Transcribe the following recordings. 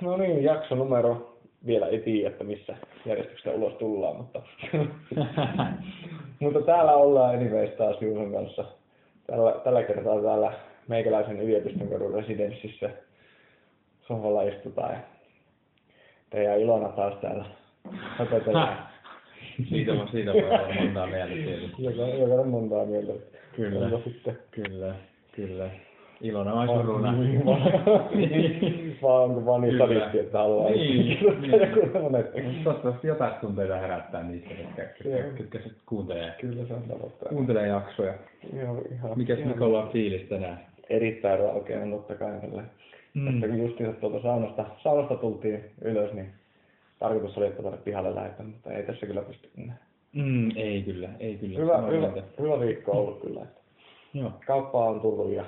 No niin, jakso numero. Vielä ei tiedä, että missä järjestyksessä ulos tullaan, mutta, mutta täällä ollaan anyways taas Juuson kanssa. Tällä, tällä kertaa täällä meikäläisen yliopiston kadun residenssissä sohvalla istutaan ja teidän Ilona taas täällä höpötellään. siitä, on, siitä olla montaa mieltä tietysti. Joka, joka on montaa mieltä. Kyllä. Kyllä, kyllä. Ilona vai suruna. Niin, vaan, onko vaan niin sadisti, että haluaa Niin, niin. Toivottavasti jotain tunteita herättää niistä, ketkä, Joo. ketkä, ketkä sit kuuntelee, Kyllä se on tavoittaa. kuuntelee jaksoja. Joo, ihan. Mikäs ihan Mikolla on fiilis tänään? Erittäin raukeana totta kai tälle. Mm. Että kun justiinsa tuolta saunasta, saunasta tultiin ylös, niin tarkoitus oli, että tuonne pihalle lähetään, mutta ei tässä kyllä pysty enää. Mm, ei kyllä, ei kyllä. Hyvä, hyvä, hyvä viikko on ollut kyllä. Joo. kauppaa on tullut ja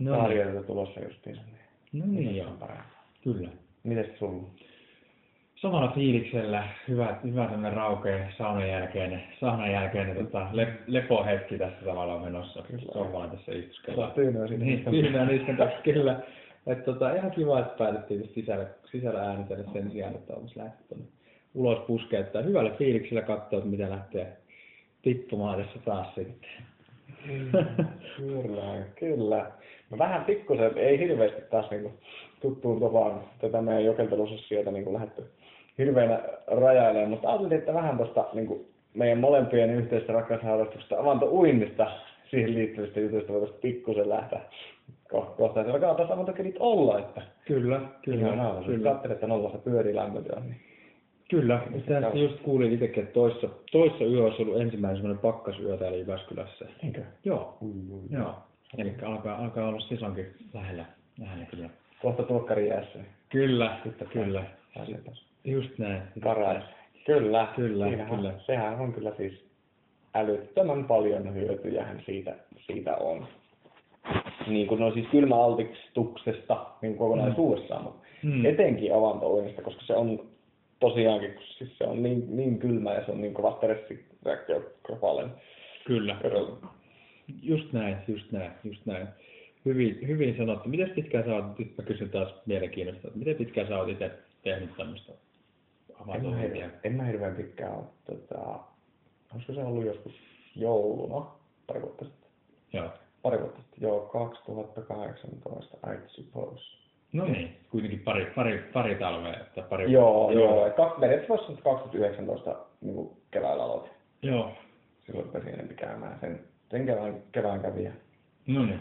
No, niin. tarjoita tulossa justiinsa. Niin no niin se joo, on kyllä. Mites sulla? Samalla fiiliksellä, hyvä, hyvä tämmöinen raukea saunan jälkeinen, saunan jälkeinen tota, le, lepohetki tässä tavallaan menossa. Kyllä. Sohvalla tässä istuskellaan. Tyynää sinne. Niin, tyynää niistä kanssa, kyllä. Että tota, ihan kiva, että päätettiin sisällä, sisällä äänitellä sen sijaan, että olisi lähty tuonne ulos puskeen. Että hyvällä fiiliksellä katsoa, että mitä lähtee tippumaan tässä taas sitten. Kyllä, kyllä. No vähän pikkusen, ei hirveästi taas niinku tuttuun tapaan tätä meidän jokeltelusessiota niinku lähdetty hirveänä rajailemaan, mutta ajattelin, että vähän tuosta niinku meidän molempien yhteisestä rakkausharrastuksesta avantouinnista siihen liittyvistä jutuista voitaisiin pikkusen lähteä ko- kohta. Se alkaa taas avantokelit olla, että Kyllä, kyllä, jos kyllä. katselet, että nollassa pyörii lämpötila, niin Kyllä, tästä just kuulin itsekin, että toissa, toissa yö olisi ollut ensimmäinen semmoinen pakkasyö täällä Jyväskylässä. eikö? Joo, Ui, ui. joo. Eli alkaa, alkaa olla sesonkin lähellä, lähellä kyllä. Kohta tuokkari jäässä. Kyllä, Sitten kyllä. Taas Just näin. Karais. Kyllä, Kyllä, Siinähän, kyllä. Sehän on kyllä siis älyttömän paljon hyötyjähän siitä, siitä on. Niin kuin no siis kylmäaltistuksesta niin kokonaisuudessaan, mutta Mm. etenkin avantouinnista, koska se on tosiaankin, kun siis se on niin, niin kylmä ja se on niin kova stressireaktio kropalle. Kyllä. Just näin, just näin, just näin. Hyvin, hyvin sanottu. Miten pitkään sä oot, nyt mä kysyn taas mielenkiinnosta, että miten pitkään sä oot itse tehnyt tämmöistä En mä, hirveän, en mä hirveän pitkään ole, tota, olisiko se ollut joskus jouluna, pari vuotta sitten. Joo. Pari vuotta sitten, joo, 2018, I suppose. No niin, kuitenkin pari, pari, pari talvea. Että pari, Joo, joo. Et Kak, periaatteessa voisi sanoa, että 2019 niin keväällä aloitin. Joo. Silloin rupesin enempi käymään sen, sen kevään, kevään kävi. No niin.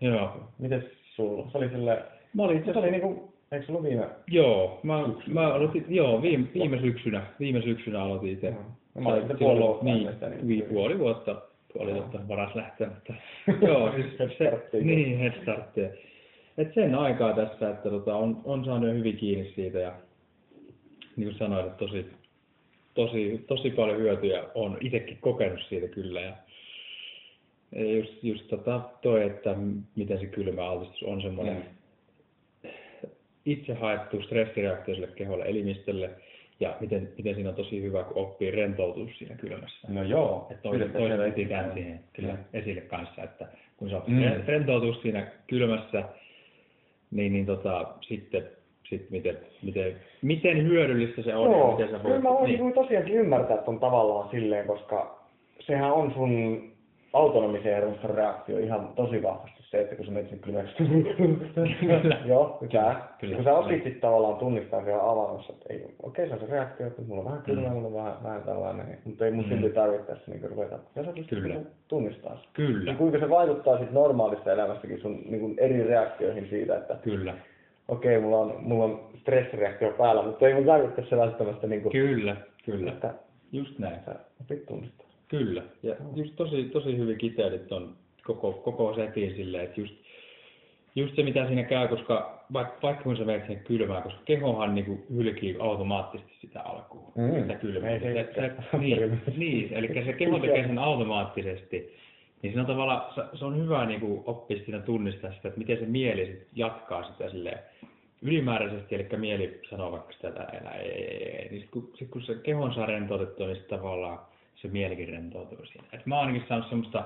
Joo. Mites sulla? Se oli sille, Mä olin se oli niinku, eikö se ollut viime? Joo, mä, mä aloitin, joo, viime, viime syksynä, viime syksynä aloitin itse. No mä olin puoli vuotta niin, niin- puoli vuotta, puoli Joo. vuotta varas lähteä, mutta joo, siis se, niin, head starttia. Et sen aikaa tässä, että tota, on, on saanut jo hyvin kiinni siitä ja niin kuin sanoin, että tosi, tosi, tosi paljon hyötyjä on itsekin kokenut siitä kyllä ja just, just tota toi, että miten se kylmä altistus on semmoinen Mm. itse haettu stressireaktio sille keholle, elimistölle, ja miten, miten siinä on tosi hyvä, kun oppii rentoutua siinä kylmässä. No joo. Että se- heti tämän siihen kyllä Mm. esille kanssa, että kun sä mm. rentoutua siinä kylmässä, niin, niin tota, sitten sit miten, miten, miten hyödyllistä se on ja Joo, miten sä kyllä mä voisin niin, niin. tosiaankin ymmärtää ton tavallaan silleen, koska sehän on sun autonomisen hermoston reaktio ihan tosi vahvasti se, että kun sä menet sen kylmäksi. Kyllä. Joo. Kyllä. Kun sä opit sit tavallaan tunnistaa siellä avannossa, että ei, okei se on se reaktio, että mulla on vähän kylmää, Mm. mulla on vähän, vähän tällainen, mutta ei mun Mm. silti tarvitse tässä niin ruveta. Ja sä Kyllä. niinku tunnistaa sen. Kyllä, Ja kuinka se vaikuttaa sit normaalista elämästäkin sun niin eri reaktioihin siitä, että kyllä, okei, mulla on, mulla on stressireaktio päällä, mutta ei mun tarvitse se välttämättä niin kuin, kyllä, kyllä, että just näin. sä opit tunnistaa. Kyllä, ja just tosi, tosi hyvin kiteytit on koko, koko setin silleen, että just, just se mitä siinä käy, koska vaikka, vaikka kun sä menet sen kylmään, koska kehohan niinku hylkii automaattisesti sitä alkuun, Mm. sitä kylmää. Se se, se, niin, niin, eli se keho tekee sen automaattisesti, niin siinä on tavallaan, se, on hyvä niinku oppia siinä tunnistaa sitä, että miten se mieli sit jatkaa sitä silleen ylimääräisesti, eli mieli sanoo vaikka sitä, että ei, ei, ei, niin sit kun, sit kun se kehon saa rentoutettua, niin sit tavallaan se mielikin rentoutuu siinä. Et mä oon ainakin saanut semmoista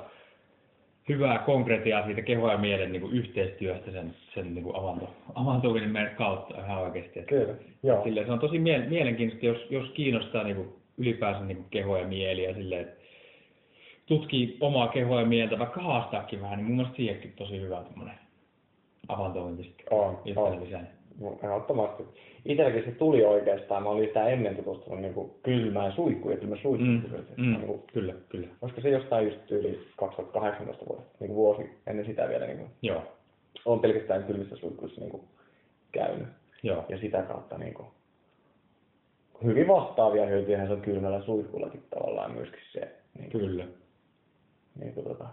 hyvää konkretiaa siitä kehon ja mielen niin kuin yhteistyöstä sen, sen niin kuin avanto, avantouinnin kautta ihan oikeasti. Että, Kyllä, joo. Silleen, se on tosi mie- mielenkiintoista, jos, jos kiinnostaa niin kuin ylipäänsä niin kuin keho ja mieli ja silleen, että tutkii omaa kehoa ja mieltä, vaikka haastaakin vähän, niin mun mielestä siihenkin tosi hyvä tämmöinen avantouinti sitten. On, on. Ehdottomasti. Itselläkin se tuli oikeastaan. Mä olin sitä ennen tutustunut niin kuin kylmään suihkuun ja kylmä suihku. Mm, Mm, niin kuin, kyllä, kyllä. olisiko se jostain just yli 2018 vuodesta, niin kuin vuosi ennen sitä vielä niin kuin, Joo, on pelkästään kylmissä suihkuissa niin kuin, käynyt. joo, Ja sitä kautta niin kuin, hyvin vastaavia hyötyjä se on kylmällä suihkullakin tavallaan myöskin se. Niin kuin, kyllä. Niin kuin, tota,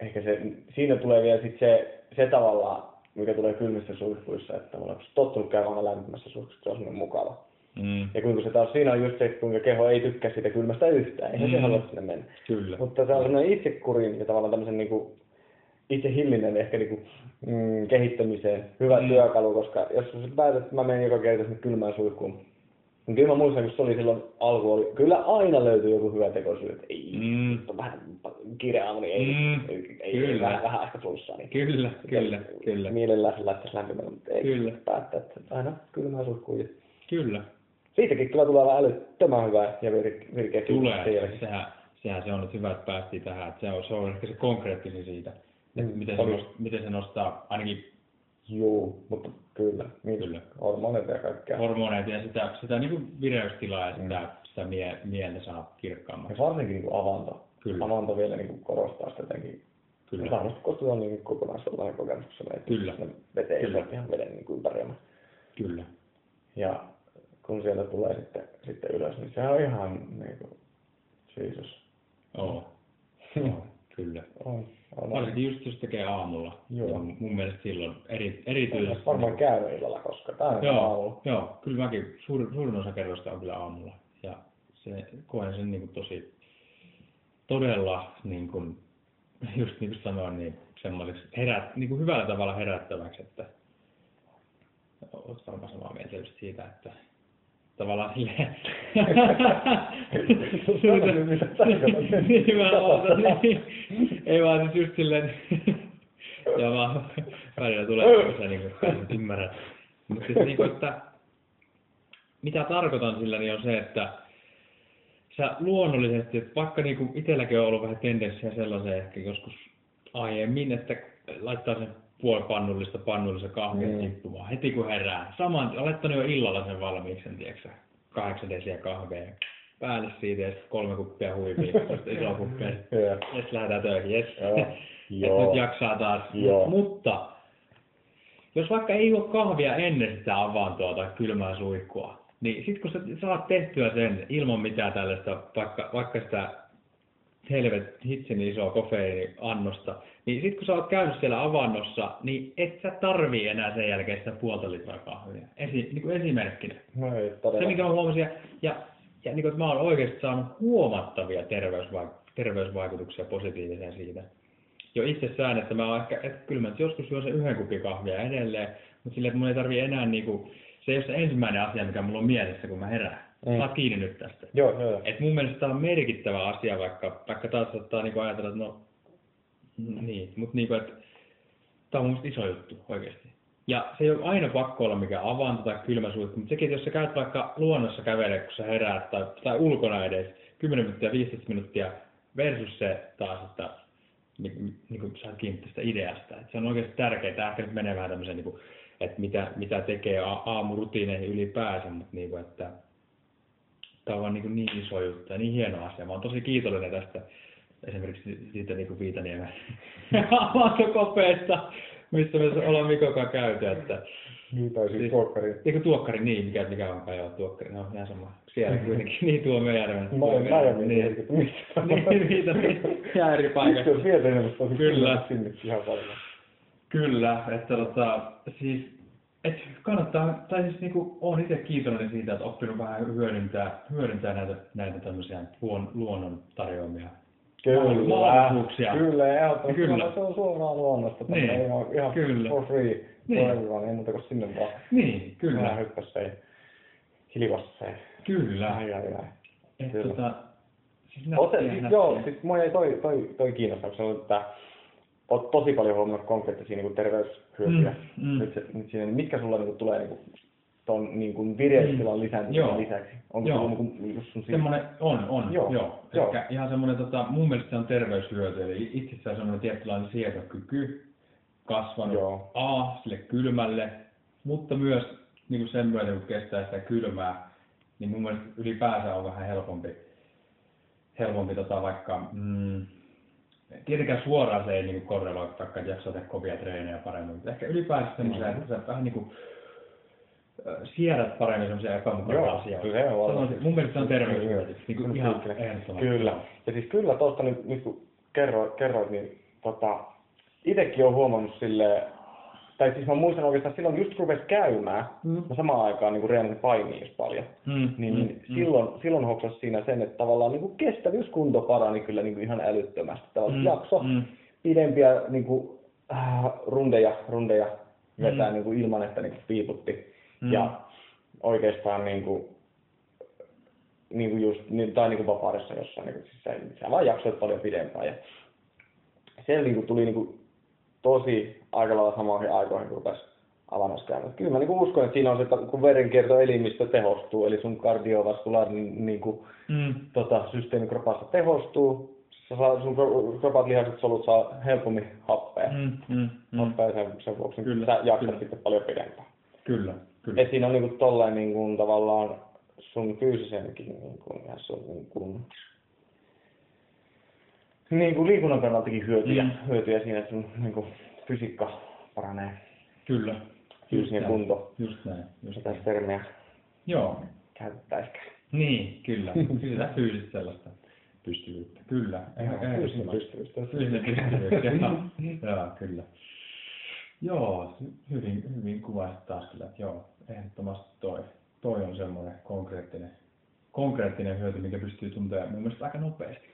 ehkä se, siinä tulee vielä sit se, se tavallaan, mikä tulee kylmissä suihkuissa, että kun oot tottunut käymään lämpimässä suihkussa, se on semmoinen mukava. Mm, Ja kuinka se taas siinä on just se, kuinka keho ei tykkää siitä kylmästä yhtään, eihän se Mm. halua sinne mennä. kyllä. Mutta se on semmoinen itsekurin ja tavallaan tämmöisen niinku itsehillinen ehkä niinku, mm, kehittämiseen hyvä Mm. työkalu, koska jos sä päätät, että mä menen joka kerta sinne kylmään suihkuun, niin kyllä mä muistan, kun se oli silloin alku, oli, kyllä aina löytyi joku hyvä tekosyy, että ei, Mm. on vähän aamu, niin ei, Mm. ei, ei, Kyllä. vähän, vähän ehkä flussaa. Niin Kyllä, kyllä, kyllä, Mielellään se laittaisi lämpimään, mutta ei Kyllä. päättää, että aina kylmään suihkuun. kyllä. Siitäkin kyllä tulee vähän älyttömän hyvä ja vir- virkeä sen Tulee. Sehän, sehän se on nyt hyvä, että päästiin tähän. Että se, on, se on ehkä se konkreettisin siitä. Että Mm, miten, se miten se nostaa ainakin Joo, mutta kyllä. Niin, Kyllä. Hormonit ja kaikkea. hormoneita ja sitä, sitä niin kuin vireystilaa ja sitä, sitä mie, mieltä saa ja kirkkaammaksi. varsinkin niin avanto. Kyllä. Avanto vielä niin kuin korostaa sitä jotenkin. Kyllä. Se on niin kokonaisvaltainen kokemus, kun sä menet Kyllä. veteen Kyllä. ja ihan veden niin kuin ympäröimään. Kyllä. Ja kun sieltä tulee sitten, sitten ylös, niin se on ihan niin kuin, Jesus. Oo. Joo, kyllä. On, on, on. Varsinkin just jos tekee aamulla. Joo. Ja mun mielestä silloin eri, erityisesti... ole varmaan käynyt illalla koska Tää on Joo, aamulla. joo, kyllä mäkin, suur, suurin osa kerroista on kyllä aamulla. Ja se, koen sen niin kuin tosi, todella niin kuin, just niin kuin sanoin, niin semmoiseksi herät, niin kuin hyvällä tavalla herättäväksi, että olet varmaan samaa mieltä just siitä, että tavallaan silleen... Niin mä ootan, niin. Ei vaan siis just silleen... ja vaan välillä tulee, kun sä niin kuin, ymmärrät. Mutta siis niin kuin, että mitä tarkoitan sillä, niin on se, että sä luonnollisesti, että vaikka niin kuin itselläkin on ollut vähän tendenssiä sellaiseen ehkä joskus aiemmin, että laittaa sen puolipannullista pannullista kahvia Mm. tippumaan heti kun herää. Saman, on laittanut jo illalla sen valmiiksi, sen tiedätkö, kahdeksan desiä kahvea päälle siitä ja sitten kolme kuppia huivia, sitten iso kuppia. Joo. Jes, lähdetään töihin, jes. Joo. Et nyt jaksaa taas. Joo. Mutta jos vaikka ei ole kahvia ennen sitä avantoa tai kylmää suihkua, niin sit kun sä saat tehtyä sen ilman mitään tällaista, vaikka, vaikka sitä helvet hitsin isoa kofeiiniannosta, niin sit kun sä oot käynyt siellä avannossa, niin et sä tarvii enää sen jälkeen sitä puolta litraa kahvia. Esi, niin kuin esimerkkinä. No ei Se, mikä mä huomasin, ja, ja, ja niin kuin, että mä oon oikeasti saanut huomattavia terveysvaik- terveysvaikutuksia positiivisia siitä. Jo itsessään, että mä oon ehkä, että kyllä mä joskus juon sen yhden kupin kahvia edelleen, mutta silleen, että mun ei tarvi enää niinku, se ei ole se ensimmäinen asia, mikä mulla on mielessä, kun mä herään. Mm. Saat kiinni nyt tästä. Joo, joo, joo. Et mun mielestä tämä on merkittävä asia, vaikka, vaikka taas saattaa niinku ajatella, että no, niin, mutta niinku, tämä on mun iso juttu oikeasti. Ja se ei ole aina pakko olla mikä avanto tai kylmä suihku, mutta sekin, että jos sä käyt vaikka luonnossa kävelee, kun sä heräät, tai, tai ulkona edes, 10 minuuttia, 15 minuuttia, versus se taas, että niin, niin kuin sä kiinni tästä ideasta. Että se on oikeasti tärkeää. Tämä ehkä nyt menee vähän tämmöisen, niin kuin, että mitä, mitä tekee aamurutiineihin ylipäänsä, mutta niin kuin, että tämä on vaan niin, niin iso juttu ja niin hieno asia. Mä oon tosi kiitollinen tästä esimerkiksi siitä niin kuin Viitaniemen avantokopeesta, missä me ollaan Mikokaan käyty. Että, Niin, tai siis Siis- tuokkari. eikö tuokkari niin, mikä, mikä on kai tuokkari, no ihan sama. Siellä kuitenkin, niin Tuomiojärven. Mä olen Miami, niin. että mistä. Niin, eri paikassa. Miksi on sieltä enemmän tosi Kyllä. sinne ihan varmaan. Kyllä, että tota, siis, et kannattaa, tai siis niinku, olen itse kiitollinen siitä, että oppinut vähän hyödyntää, hyödyntää näitä, näitä tämmöisiä luon, luonnon tarjoamia Kyllä, kyllä, ehdottomasti. Kyllä. Se on suoraan luonnosta. Niin, Niin. Ihan, ihan kyllä. for free. Niin. For everyone, ei muuta kuin sinne vaan. Niin, kyllä, hyppäseen. Hilvasseen. kyllä. Ai ai ai. Et, Kyllä. tota, Siis Ote, siis, joo, siis mua ei toi, toi, toi kiinnostaa, kun sanoit, että oot tosi paljon huomannut konkreettisia niin terveyshyötyjä. Mm, mm. Nyt, se, nyt siinä, niin mitkä sulla niin tulee niin ton niin kuin vireystilan lisääntymisen Joo. lisäksi? Onko Joo. sulla niin kuin, sun siis... Semmoinen on, on, Joo, joo. joo. joo. Ehkä ihan semmoinen, tota, mun mielestä se on terveyshyöty, eli itsessään semmoinen tietynlainen sietokyky kasvanut Joo. A, sille kylmälle, mutta myös niin kuin sen myötä, kun kestää sitä kylmää, niin mun mielestä ylipäänsä on vähän helpompi, helpompi tota vaikka, mm, tietenkään suoraan se ei niin korreloi, vaikka jaksaa tehdä kovia treenejä paremmin, mutta ehkä ylipäänsä semmoisia, Mm. että sä vähän niin kuin, siedät paremmin semmoisia epämukavia Joo, asioita. kyllä se on mun mielestä se on terveyshyöty. Niin kuin Kyllä, ihan kyllä. ehdottomasti. Kyllä. Ja siis kyllä tuosta nyt, nyt kun kerroit, kerroit niin tota, itekin on huomannut sille tai siis mä muistan oikeastaan silloin just kun rupesi käymään, Mm. mä samaan aikaan niin reenasin painia paljon. Mm, Niin, mm, niin mm. silloin, silloin hoksasi siinä sen, että tavallaan niin kuin kestävyyskunto parani kyllä niin kuin ihan älyttömästi. Tavallaan Mm, jakso mm. pidempiä niin kuin, äh, rundeja, rundeja vetää Mm. niin kuin ilman, että niin kuin piiputti. Mm. Ja oikeastaan niin kuin, niin kuin just, niin, tai niin kuin vapaudessa jossain, niin kuin, siis sä, sä vaan jaksoit paljon pidempään. Ja se niin kuin, tuli niin kuin, tosi aika lailla samoihin aikoihin, kun rupesi avannuskäymään. Kyllä mä niin kuin uskon, että siinä on se, että kun verenkierto elimistö tehostuu, eli sun kardiovaskulaarin niin kuin, Mm. tota, systeemi kropassa tehostuu, sä saa, sun kro- kropat lihaiset solut saa helpommin happea. Mm. Mm, mm. Happea sen, sen vuoksi Kyllä, sä jaksat kyllä. sitten paljon pidempään. Kyllä, kyllä. Et siinä on niinku tollain niinku tavallaan sun fyysisenkin niinku, ja sun niinku, niinku liikunnan kannaltakin hyötyjä, Mm. hyötyjä siinä, että sun niinku, fysiikka paranee. Kyllä. Fyysinen kunto. Just näin. Just näin. termiä Joo. käyttäisikään. Niin, kyllä. Kyllä fyysistä sellaista pystyvyyttä. Kyllä. Joo, fyysinen pystyvyys. Fyysinen pystyvyys, joo. kyllä. Joo, hyvin, hyvin kuvasit taas kyllä, että joo, ehdottomasti toi, toi on semmoinen konkreettinen, konkreettinen hyöty, mikä pystyy tuntemaan mun mielestä aika nopeastikin.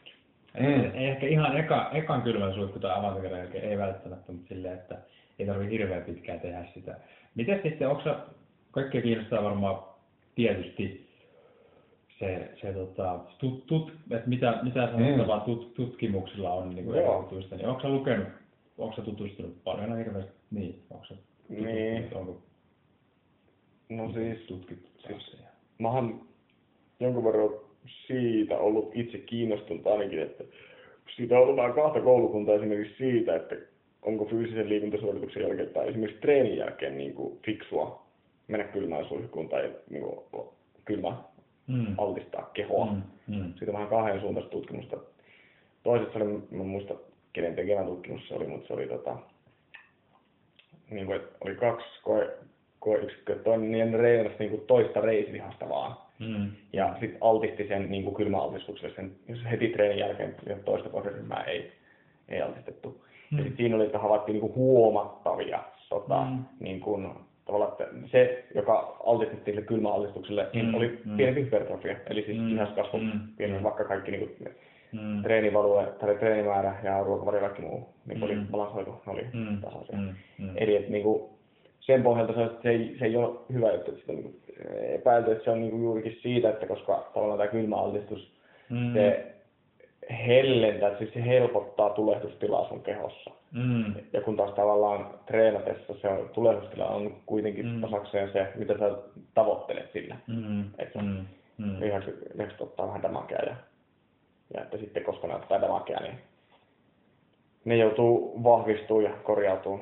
Mm. Ei, ehkä ihan eka, ekan kylmän suihku tai avantokerran jälkeen, ei välttämättä, mutta silleen, että ei tarvitse hirveän pitkään tehdä sitä. Miten sitten, onko sä, kaikkia kiinnostaa varmaan tietysti se, se tota, tut, tut, että mitä, mitä sanottavaa Mm. tut, tutkimuksilla on niin erotuista, niin onko sä lukenut, onko sä tutustunut paljon hirveästi, niin, onko sä tutustunut, Niin. onko No siis, tutkittu siis- oon jonkun verran siitä ollut itse kiinnostunut ainakin, että siitä on ollut vähän kahta koulukuntaa esimerkiksi siitä, että onko fyysisen liikuntasuorituksen jälkeen tai esimerkiksi treenin jälkeen niin kuin fiksua mennä kylmään suihkuun tai niin kuin, kylmä Mm. altistaa kehoa. Mm. Mm. Siitä on vähän kahden suuntaista tutkimusta. Toisessa oli, mä muista kenen tekemä tutkimus se oli, mutta se oli tota, niin kuin, oli kaksi koe, koeyksikköä, toinen niin reenasi niin kuin toista reisilihasta vaan. Mm. Ja sitten altisti sen niin kuin kylmäaltistukselle, sen, jos heti treenin jälkeen toista kohderyhmää ei, ei altistettu. Mm. Ja sit siinä oli, että havaittiin niin kuin huomattavia tota, Mm. niin kuin, tavallaan, että se, joka altistettiin sille kylmäaltistukselle, niin Mm, oli mm. pienempi hypertrofia, eli siis Mm, lihaskasvu mm, pienempi, mm. vaikka kaikki niin kuin, Mm. treenivalue, tai treenimäärä ja ruokavalio kaikki muu niin oli Mm. balansoitu, ne oli Mm. tasaisia. Mm. Mm. Eli että niinku, sen pohjalta se, se, ei, se ei ole hyvä juttu, että sitä niinku, epäilty, että se on niinku juurikin siitä, että koska tavallaan tämä kylmäaltistus, Mm. se hellentää, siis se helpottaa tulehdustilaa sun kehossa. Mm. Ja kun taas tavallaan treenatessa se on, tulehdustila on kuitenkin Mm. mm. osakseen se, mitä sä tavoittelet sillä. Mm. Että Mm. Mm. lihakset, ottaa vähän damakea ja, ja että sitten koska ne ottaa damakea, niin ne joutuu vahvistuu ja korjautuu.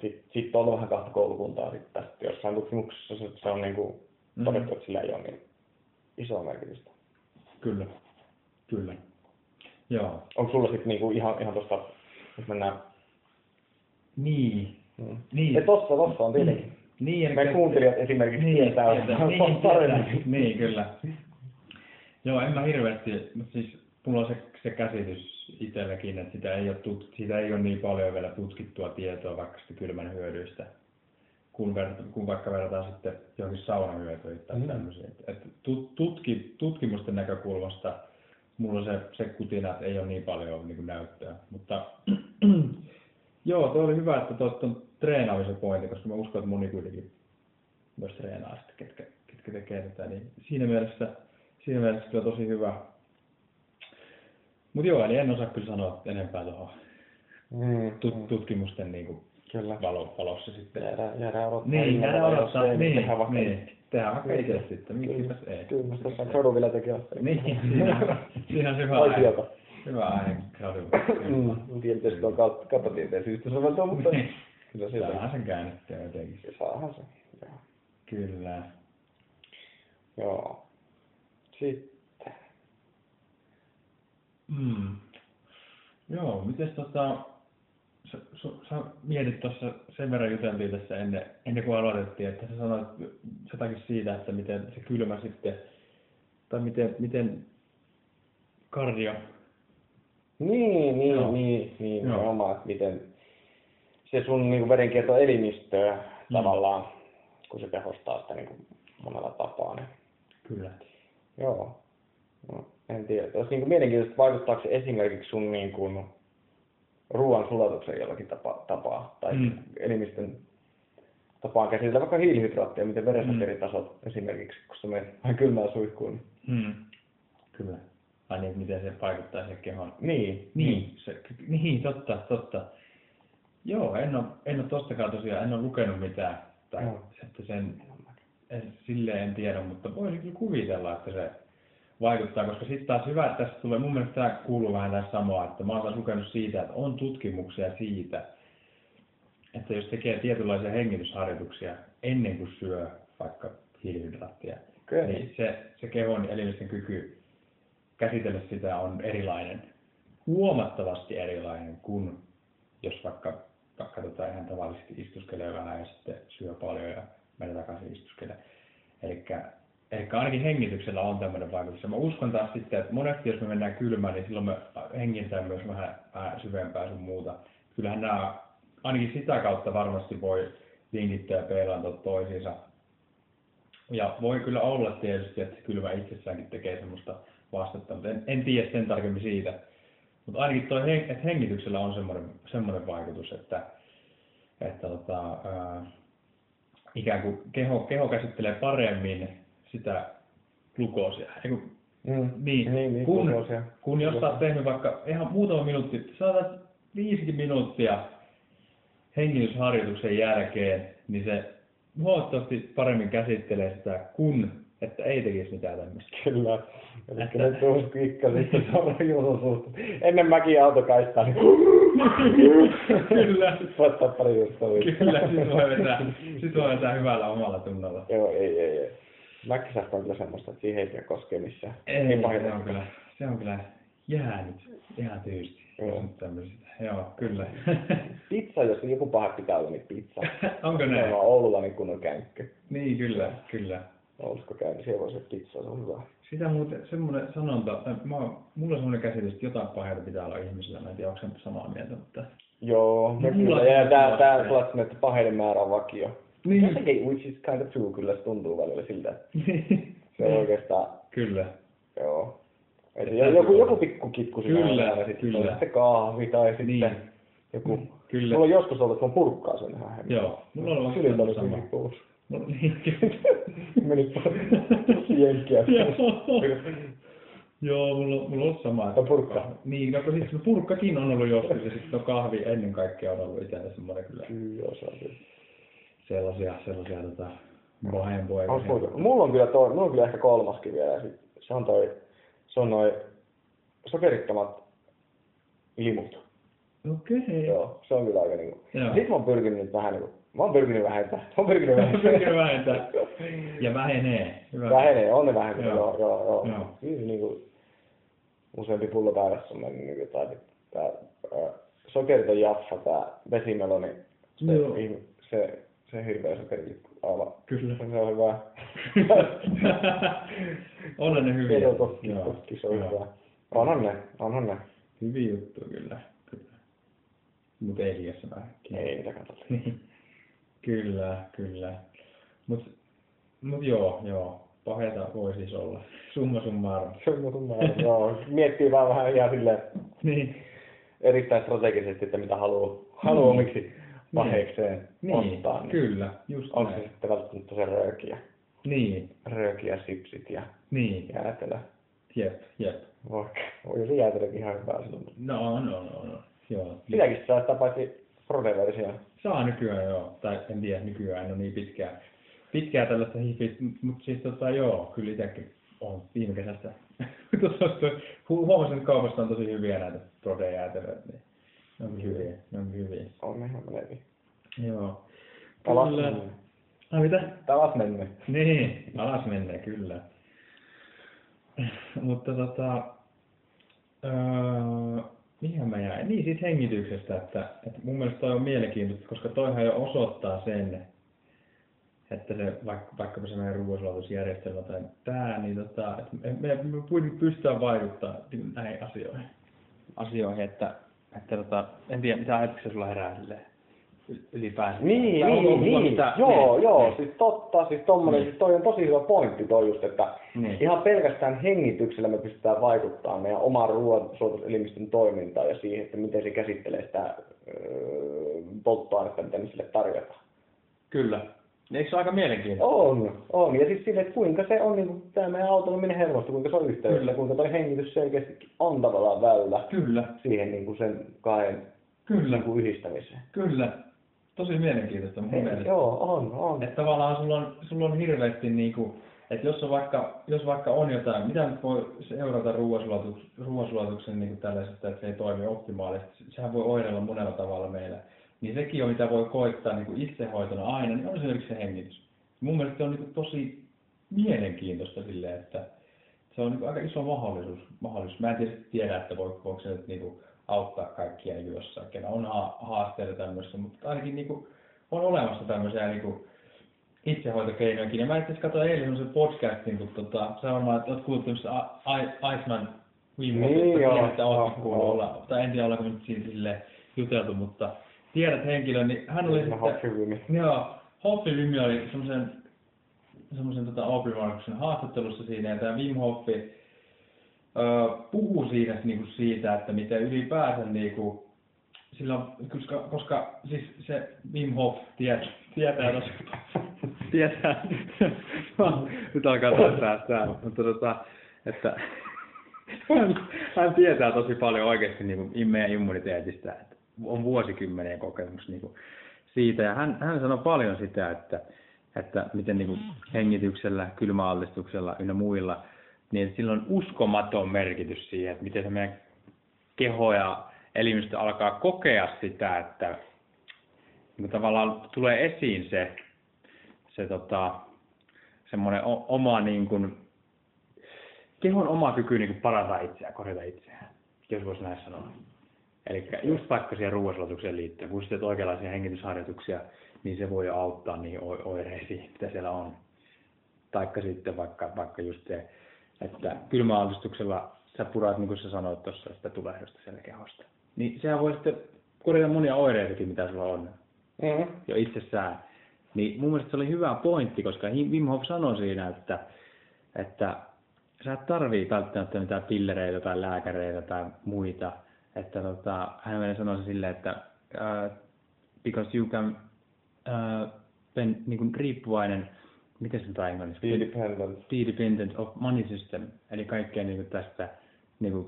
Sitten sit on vähän kahta koulukuntaa sitten. Jossain tutkimuksessa se, se on niinku Mm. todettu, että sillä ei ole niin isoa merkitystä. Kyllä. Kyllä. Joo. Onko sulla sitten niinku ihan, ihan tuosta, jos mennään... Niin. Mm. Niin. Ja tossa, tossa on tietenkin. Niin, eli Meidän kuuntelijat esimerkiksi niin, tietää tietää, niin, paremmin. niin, kyllä. Joo, en mä hirveästi, mutta siis mulla on se, se käsitys itselläkin, että sitä ei ole tut, siitä ei ole niin paljon vielä tutkittua tietoa vaikka sitä kylmän hyödyistä, kun, ver, kun vaikka verrataan sitten johonkin saunahyötyihin tai Mm. mm. tämmöisiin. Et, et tut, tutki, tutkimusten näkökulmasta mulla se, se kutina, että ei ole niin paljon niin kuin näyttöä. Mutta joo, toi oli hyvä, että tuosta on treenaamisen pointti, koska mä uskon, että moni kuitenkin myös treenaa sitten, ketkä, ketkä tekee tätä. Niin siinä mielessä, siinä mielessä kyllä tosi hyvä, Mut joo, eli en osaa kyllä sanoa enempää tuohon Mm, tut- tutkimusten niinku Kyllä. valo, valossa sitten. Jäädään, jäädään odottaa. Niin, jäädään odottaa. ei, Niin, tehdään vaikka niin. Tehdään vaikka Kyllä. itse sitten. Miksipäs ei. Kyllä, tässä on graduvilla tekijä. Niin, siinä, on hyvä aihe. Hyvä aihe gradu. Mm, sitä on kattotieteen syystä soveltaa, mutta Niin. kyllä sieltä Saadaan sen käännettyä jotenkin. saahan se. Joo. Kyllä. Joo. Sitten. Mm. Joo, mites tota, sä, mietit tuossa, sen verran juteltiin tässä ennen, ennen kuin aloitettiin, että sä sanoit jotakin siitä, että miten se kylmä sitten, tai miten, miten kardio, Niin, niin, Joo. niin, niin, Joo. nimenomaan, että miten se sun niin verenkierto elimistöä Mm. tavallaan, kun se tehostaa sitä niin kuin monella tapaa. Niin, kyllä. joo. No, en tiedä. Olisi niin kuin mielenkiintoista, vaikuttaako se esimerkiksi sun niin kuin ruoan sulatuksen jollakin tapa, tapaa, tai Mm. elimistön tapaan käsitellä vaikka hiilihydraattia, miten verensokeриtasot Mm. esimerkiksi, kun sä menet vähän kylmään suihkuun. Mm. Kyllä. Ai niin, miten se vaikuttaa siihen kehoon. Niin, Niin, se, niin, totta, totta. Joo, en ole, en ole tostakaan tosiaan, en ole lukenut mitään. Tai, Joo. että sen, en, silleen en tiedä, mutta voisin kyllä kuvitella, että se vaikuttaa, koska sitten taas hyvä, että tässä tulee, mun mielestä tämä kuuluu vähän tähän samaa, että mä oon taas lukenut siitä, että on tutkimuksia siitä, että jos tekee tietynlaisia hengitysharjoituksia ennen kuin syö vaikka hiilihydraattia, Okei. niin se, se kehon elimistön kyky käsitellä sitä on erilainen, huomattavasti erilainen kuin jos vaikka, vaikka tota ihan tavallisesti istuskelee vähän ja sitten syö paljon ja menee takaisin istuskelee. Elikkä, eli ainakin hengityksellä on tämmöinen vaikutus. Ja mä uskon taas sitten, että monesti jos me mennään kylmään, niin silloin me hengitään myös vähän, vähän syvempää sun muuta. Kyllähän nämä, ainakin sitä kautta varmasti voi linkittää ja peilantaa toisiinsa. Ja voi kyllä olla tietysti, että kylmä itsessäänkin tekee semmoista vastetta, mutta en, en tiedä sen tarkemmin siitä. Mutta ainakin toi, että hengityksellä on semmoinen, semmoinen vaikutus, että, että tota, ää, ikään kuin keho, keho käsittelee paremmin sitä glukoosia. Eiku, Mm. niin, niin, niin kun, glukoosia. kun jos sä oot tehnyt vaikka ihan muutama minuutti, saatat 50 minuuttia hengitysharjoituksen jälkeen, niin se huomattavasti paremmin käsittelee sitä, kun että ei tekisi mitään tämmöistä. Kyllä. Eli Että- nyt tuossa kikka sitten sorjuu suhteen. Ennen mäkin autokaistaa, niin Kyllä. Voittaa pari juttua. Kyllä, sit voi vetää, sit voi vetää hyvällä omalla tunnolla. Joo, ei, ei, ei. Mäkkisähkö on kyllä semmoista, että siihen ei pidä koskea missään. Ei, Niin se on kyllä, se on kyllä jäänyt ihan tyysti. Joo. Joo. Kyllä. Pizza, jos joku paha pitää olla, niin pizza. Onko Se näin? on Oululla niin kunnon käynkkö. Niin, kyllä, kyllä. Oulusko käy, niin siellä voi se pizza, se on hyvä. Sitä muuten, semmoinen sanonta, tai mä, mulla on semmoinen käsitys, että jotain paheita pitää olla ihmisillä. Mä en tiedä, onko se samaa mieltä, mutta... Joo, No, no, mulla kyllä. Ja tää, tää sellainen, että paheiden määrä on vakio. Niin. Jotenkin, which is kind of true, kyllä se tuntuu välillä siltä. että Se on oikeastaan, kyllä. joo. Et Että joku, joku pikku kitku siinä Kyllä, aina, sitten kyllä. sitten kahvi tai sitten Niin. joku. Kyllä. Mulla on joskus ollut, että mä purkkaa sen hemmetin. Joo, mulla on ollut Sylit oli sama. hyvin pois. No, niin, kyllä. Meni tosi jenkkiä. Joo. Mulla, on- mulla on ollut sama. Tai purkka. Niin, no siis no purkkakin on ollut joskus ja sitten kahvi ennen kaikkea on ollut itsellä semmoinen kyllä Kyllä, se on kyllä. Sellaisia, sellaisia tota, vahempoja. Onks mulla, on kyllä toi, mulla on kyllä ehkä kolmaskin vielä. ja sit Se on toi, se on noi sokerittomat limut. Okei. Joo, se on kyllä aika niinku. Sitten mä oon pyrkinyt nyt vähän niinku, mä oon pyrkinyt vähentää. Mä oon pyrkinyt vähentää. Pyrkinyt vähentää. Ja vähenee. Hyvä. Vähenee, on ne vähentynyt, Joo. joo, joo, joo. Joo. Kyllä niinku useampi pullo päivässä on mennyt niinku, tai tää ää, sokeriton jaffa, tää vesimeloni, se, Joo. se, se hirveä sokeri aivan. Kyllä. Se on hyvä. Onhan ne hyviä. Joo, toki, toki se on hyvä. Onhan ne, onhan ne. Hyviä juttuja kyllä. kyllä. Mutta ei liiassa vähän. Ei niitä katsota. kyllä, kyllä. Mut, mut joo, joo. Paheita voi siis olla. Summa summarum. Mun mielestä, joo. Miettii vaan vähän ihan silleen Niin. erittäin strategisesti, että mitä haluaa, haluaa Niin. omiksi paheekseen Niin, ottaa. Niin. kyllä, just se näin. sitten välttämättä se röökiä? Niin, Röökiä, sipsit ja niin. jäätelö. Jep, jep. Vaikka on se jäätelökin ihan hyvää silloin. No on, on, on, on. Joo. Sitäkin saa sitä paitsi Prode-versio. Saa nykyään joo, tai en tiedä, nykyään en ole niin pitkää, pitkää tällaista hifistä, mutta siis tota joo, kyllä itsekin on viime kesästä. Huomasin, että kaupasta on tosi hyviä näitä Prode-jäätelöitä, niin ne onkin hyviä, ne onkin hyviä. On ihan meneviä. Joo. Alas Kyllä. menee. Ai mitä? Taas menee. Niin, alas menee kyllä. Mutta tota, öö, mihin mä jäin? Niin siitä hengityksestä, että, että mun mielestä toi on mielenkiintoista, koska toihan jo osoittaa sen, että se, vaikka, vaikkapa se meidän ruoansulautusjärjestelmä tai tää, niin tota, että me, me, me pystytään vaikuttamaan näihin asioihin. Asioihin, että, että tota, en tiedä, mitä ajatuksia sulla herää silleen ylipäänsä. Niin, onko- niin, niin. mitä- joo, niin, joo, niin. siis totta, siis tommonen, Niin. siis toi on tosi hyvä pointti toi just, että Niin. ihan pelkästään hengityksellä me pystytään vaikuttamaan meidän omaan ruoansuotuselimistön toimintaan ja siihen, että miten se käsittelee sitä öö, polttoainetta, mitä me sille tarjotaan. Kyllä. Eikö se ole aika mielenkiintoista? On, on. Ja siis sille, että kuinka se on niin tämä meidän autonominen hermosto, kuinka se on yhteydessä, Kyllä. kuinka toi hengitys selkeästi on tavallaan väylä Kyllä, siihen niin kuin sen kahden kyllä, niin kuin yhdistämiseen. kyllä. Tosi mielenkiintoista mun Ei, mielestä. joo, on, on. Että tavallaan sulla on, sulla on hirveästi niinku, että jos, on vaikka, jos vaikka on jotain, mitä nyt voi seurata ruoansulatuksen, ruoansulatuksen niinku tällaisesta, että se ei toimi optimaalisesti, sehän voi oireilla monella tavalla meillä. Niin sekin on, mitä voi koittaa niinku itsehoitona aina, niin on esimerkiksi se hengitys. Mun mielestä se on niinku tosi mielenkiintoista silleen, että se on niinku aika iso mahdollisuus. mahdollisuus. Mä en tietysti tiedä, että voiko, voiko se nyt niinku auttaa kaikkia jossain, kellä on ha- haasteita tämmöisessä, mutta ainakin niinku on olemassa tämmöisiä niinku itsehoitokeinojakin. Ja mä itse asiassa katsoin eilen semmoisen podcastin, kun tota, sä varmaan oot kuullut tämmöistä Iceman Wim Niin, joo, että ootkin kuullut olla, tai en tiedä ollaanko nyt siinä sille juteltu, mutta tiedät henkilön, niin hän oli Siinä sitten, Hoffivimi. joo, Hoffi Lymi oli semmoisen semmoisen tota Aubrey haastattelussa siinä, ja tämä Wim Hofi öö, puhuu siinä niinku siitä, että miten ylipäänsä niinku, silloin, koska, koska siis se Wim Hof tiedät, tietää tosi tietää, nyt alkaa taas säästää, mutta tota, että hän, hän tietää tosi paljon oikeasti niin kuin meidän immuniteetistä, on vuosikymmenien kokemus niin kuin siitä, ja hän, hän sanoi paljon sitä, että, että miten niin kuin hengityksellä, kylmäallistuksella ynnä muilla, niin sillä on uskomaton merkitys siihen, että miten se meidän keho ja elimistö alkaa kokea sitä, että niin kuin tavallaan tulee esiin se, se tota, semmoinen oma niin kuin, kehon oma kyky niin kuin parantaa itseään, korjata itseään, jos voisi näin sanoa. Eli just vaikka siihen ruoansulatukseen liittyen, kun sä teet oikeanlaisia hengitysharjoituksia, niin se voi auttaa niihin oi- oireisiin, mitä siellä on. Taikka sitten vaikka, vaikka just se, että kylmäallistuksella sä purat, niin kuin sä sanoit tuossa, sitä tulehdusta siellä kehosta. Niin sehän voi sitten korjata monia oireitakin, mitä sulla on Mm. jo itsessään. Niin mun mielestä se oli hyvä pointti, koska Wim Hof sanoi siinä, että, että sä et tarvii välttämättä mitään pillereitä tai lääkäreitä tai muita. Että tota, hän meille sanoi se silleen, että uh, because you can uh, ben, niin kuin riippuvainen, miten se nyt englanniksi? Independent. Be dependent of money system, eli kaikkea niin kuin tästä, niin kuin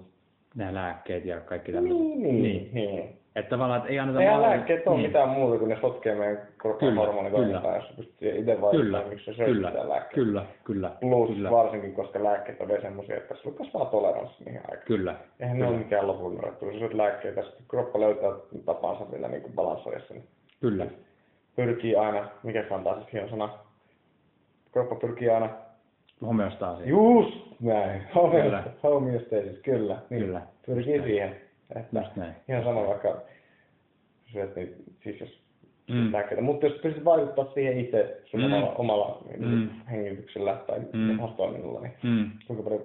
nämä lääkkeet ja kaikki tämmöiset. Niin, niin. niin. Että tavallaan, että ei anneta Eihän mahdollisuus- lääkkeet ole niin. mitään muuta kuin ne sotkee meidän kropan Kyllä, hormonitoimintaa, jos pystyy itse Kyllä, vaikuttamaan, miksi se kyllä, lääkkeitä. kyllä, kyllä, Plus kyllä, varsinkin, koska lääkkeet on vielä semmoisia, että sulla kasvaa toleranssi niihin aikaan. kyllä, Eihän ne ole mikään lopullinen ratkaisu. Jos syöt lääkkeitä, sitten kroppa löytää tapansa vielä niin kuin balansoida sen. kyllä, Pyrkii aina, mikä se on taas hieno sana, kroppa pyrkii aina, homeostaasi. just näin, Kyllä. homeostasis, kyllä, niin, Kyllä. pyrkii Just siihen. Että Just näin. ihan sama vaikka syöt niin, siis jos Mm. lääkkeitä, mutta jos pystyt vaikuttaa siihen itse sun Mm. omalla, omalla niin, Mm. hengityksellä tai Mm. toiminnalla, niin Mm. kuinka paljon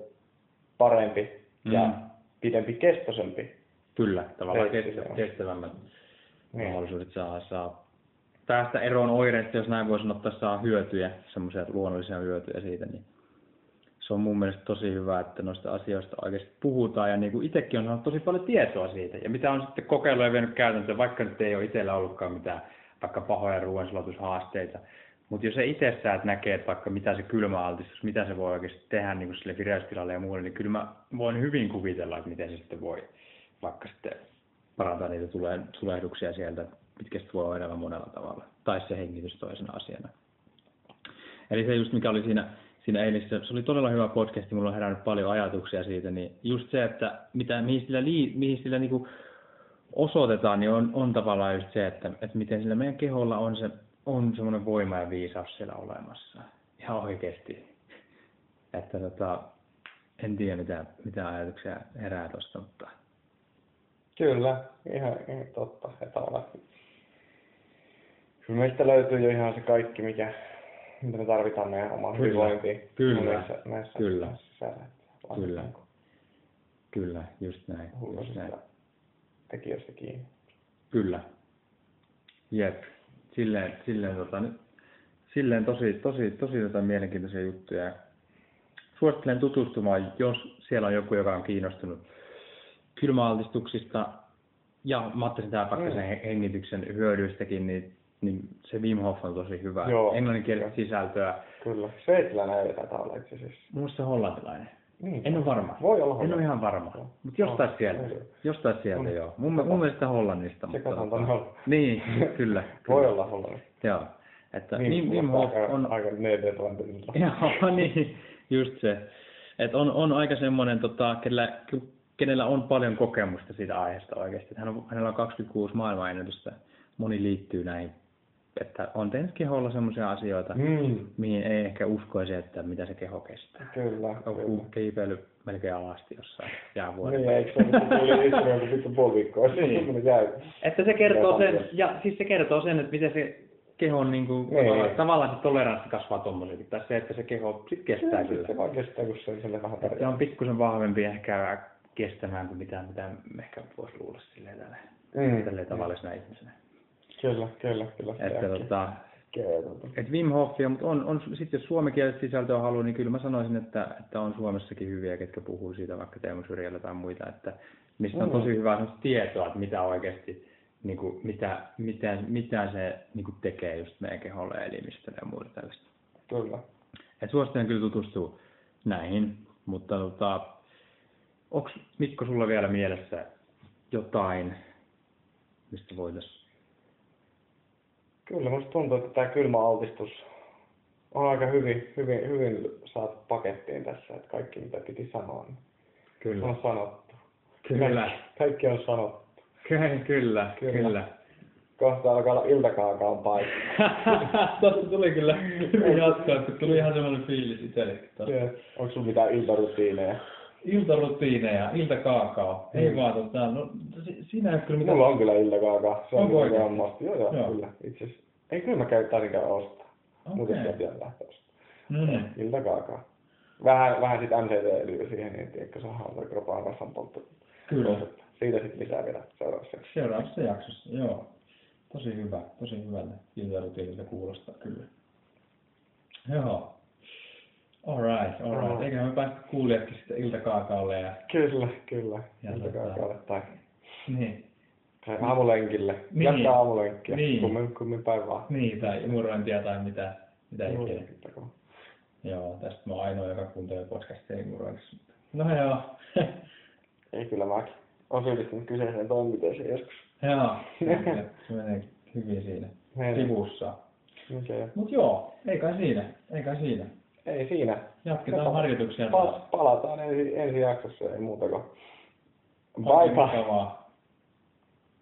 parempi Mm. ja pidempi kestoisempi. Kyllä, tavallaan kestä, kestävämmät Niin. mahdollisuudet saa, saa päästä eroon oireista, jos näin voi sanoa, että saa hyötyjä, semmoisia luonnollisia hyötyjä siitä, niin se on mun mielestä tosi hyvä, että noista asioista oikeasti puhutaan ja niin kuin itsekin on saanut tosi paljon tietoa siitä ja mitä on sitten kokeillut ja vienyt käytäntöön, vaikka nyt ei ole itsellä ollutkaan mitään vaikka pahoja ruoansulatushaasteita, Mutta jos se itsessään näkee, että vaikka mitä se kylmäaltistus, mitä se voi oikeasti tehdä niin kuin sille vireystilalle ja muulle, niin kyllä mä voin hyvin kuvitella, että miten se sitten voi vaikka sitten parantaa niitä tule- tulehduksia sieltä, mitkä sitten voi oireilla monella tavalla. Tai se hengitys toisena asiana. Eli se just mikä oli siinä, siinä eilisessä, se oli todella hyvä podcast, mulla on herännyt paljon ajatuksia siitä, niin just se, että mitä, mihin sillä, lii, mihin sillä niinku osoitetaan, niin on, on tavallaan just se, että, että miten sillä meidän keholla on se on semmoinen voima ja viisaus siellä olemassa. Ihan oikeasti. Että tota, en tiedä mitä, mitä ajatuksia herää tuosta, mutta... Kyllä, ihan, ihan totta. Että on, Kyllä meistä löytyy jo ihan se kaikki, mikä, mitä me tarvitaan meidän omaan Kyllä. hyvinvointiin. Kyllä. Näissä, näissä, Kyllä. näissä sisällä. Kyllä. niin kuin Kyllä, just näin. Just näin. Tekijöistä kiinni. Kyllä. Jep. Silleen, silleen, tota, silleen tosi, tosi, tosi tota mielenkiintoisia juttuja. Suosittelen tutustumaan, jos siellä on joku, joka on kiinnostunut kylmäaltistuksista ja Mattisen Mm. mm. hengityksen hyödyistäkin, niin, niin se Wim Hof on tosi hyvä. Joo. Englanninkielistä sisältöä. Kyllä. Sveitsiläinen ei taitaa olla itse asiassa. Minusta se on hollantilainen. Niin. En ole varma. Voi olla En ole ihan varma. Joo. Mutta jostain Joo. sieltä. Joo. Jostain sieltä On. joo. Mun, mun mielestä Hollannista. mutta Sekataan tota-. Niin, kyllä. Voi kyllä. olla hollanti. Joo. Että Niin, Wim, Hof on... aika Nederlandilla. Joo, niin, just se. Et on, on aika semmoinen, tota, kenellä, kenellä on paljon kokemusta siitä aiheesta oikeasti. Hän on, hänellä on 26 maailmanennätystä. Moni liittyy näihin. Että on tehnyt keholla semmoisia asioita, Mm. mihin ei ehkä uskoisi, että mitä se keho kestää. Kyllä, On kyllä. kiipeily melkein alasti jossain jäävuoren. Niin, eikö se tuli itse joku vittu puoli viikkoa Niin. sitten. Että se kertoo Kyllä, sen, ja siis se kertoo sen, että miten se kehon niin kuin, tavallaan, tavallaan se toleranssi kasvaa tommosenkin. Tai se, että se keho sit kestää Niin, kyllä. Se vaan kestää, kun se sille vähän Että se on pikkusen vahvempi ehkä kestämään kuin mitä, mitä ehkä voisi luulla silleen tälle, Mm. tälleen tavallisena ihmisenä. Kyllä, kyllä, kyllä. Että tota, Kertoo. et Wim Hofia, mutta on, on sitten jos suomenkielistä sisältöä haluaa, niin kyllä mä sanoisin, että, että on Suomessakin hyviä, ketkä puhuu siitä vaikka Teemu Syrjällä tai muita, että mistä on Mm. tosi hyvää tietoa, että mitä oikeasti, niin kuin, mitä, mitä, mitä se niin kuin tekee just meidän keholle elimistölle ja muuta tällaista. Kyllä. Et suosittelen kyllä tutustua näihin, mutta tota, onko Mikko sulla vielä mielessä jotain, mistä voitaisiin... Kyllä, musta tuntuu, että tämä kylmäaltistus on aika hyvin, hyvin, hyvin saatu pakettiin tässä, että kaikki mitä piti sanoa, niin on sanottu. Kyllä. Kaikki, kaikki on sanottu. Kyllä, kyllä, Kyllä. kyllä. Kohta alkaa olla iltakaakaon paikka. Tuosta tuli kyllä hyvin jatkoa, kun tuli ihan semmoinen fiilis itsellekin. Onko sulla mitään iltarutiineja? Iltarutiineja, iltakaakao. Ei Mm. vaan, tota, no, si- siinä ei ole kyllä mitään... Mulla on kyllä iltakaakaa. Se on Onko oikein? ammasti. Joo, joo, Joo. kyllä. Itse asiassa. Ei kyllä mä käyn taisin käydä ostaa. Okei. Muuten sieltä vielä lähteä ostaa. No niin. Iltakaakaa. Vähän, vähän sit MCT-öljyä siihen, niin tiedätkö, se on se kropaan rasvan poltto. Kyllä. Siitä sitten lisää vielä seuraavassa. Seuraavassa jaksossa, joo. Tosi hyvä, tosi hyvältä iltarutiinilta kuulostaa kyllä. Joo. Alright, alright. Eiköhän me päästä kuulijatkin sitten iltakaakaalle ja... Kyllä, kyllä. Ja Iltakaakaalle tai Niin. tai aamulenkille. Niin. Jatkaa aamulenkkiä. Niin. Kummin, kummin päin vaan. Niin, tai imurointia tai mitä, mitä ikinä. Joo. Tästä mä oon ainoa, joka kuuntelee podcastia imuroinnissa. No joo. Ei kyllä mäkin. Olen syyllistynyt kyseiseen toimenpiteeseen joskus. joo, se menee- hyvin siinä Menee. sivussa. Okei. Mut joo, ei kai siinä, ei kai siinä. Ei siinä. Jatketaan harjoituksia Pa- palataan ensi, ensi jaksossa, ei muuta kuin. Bye bye.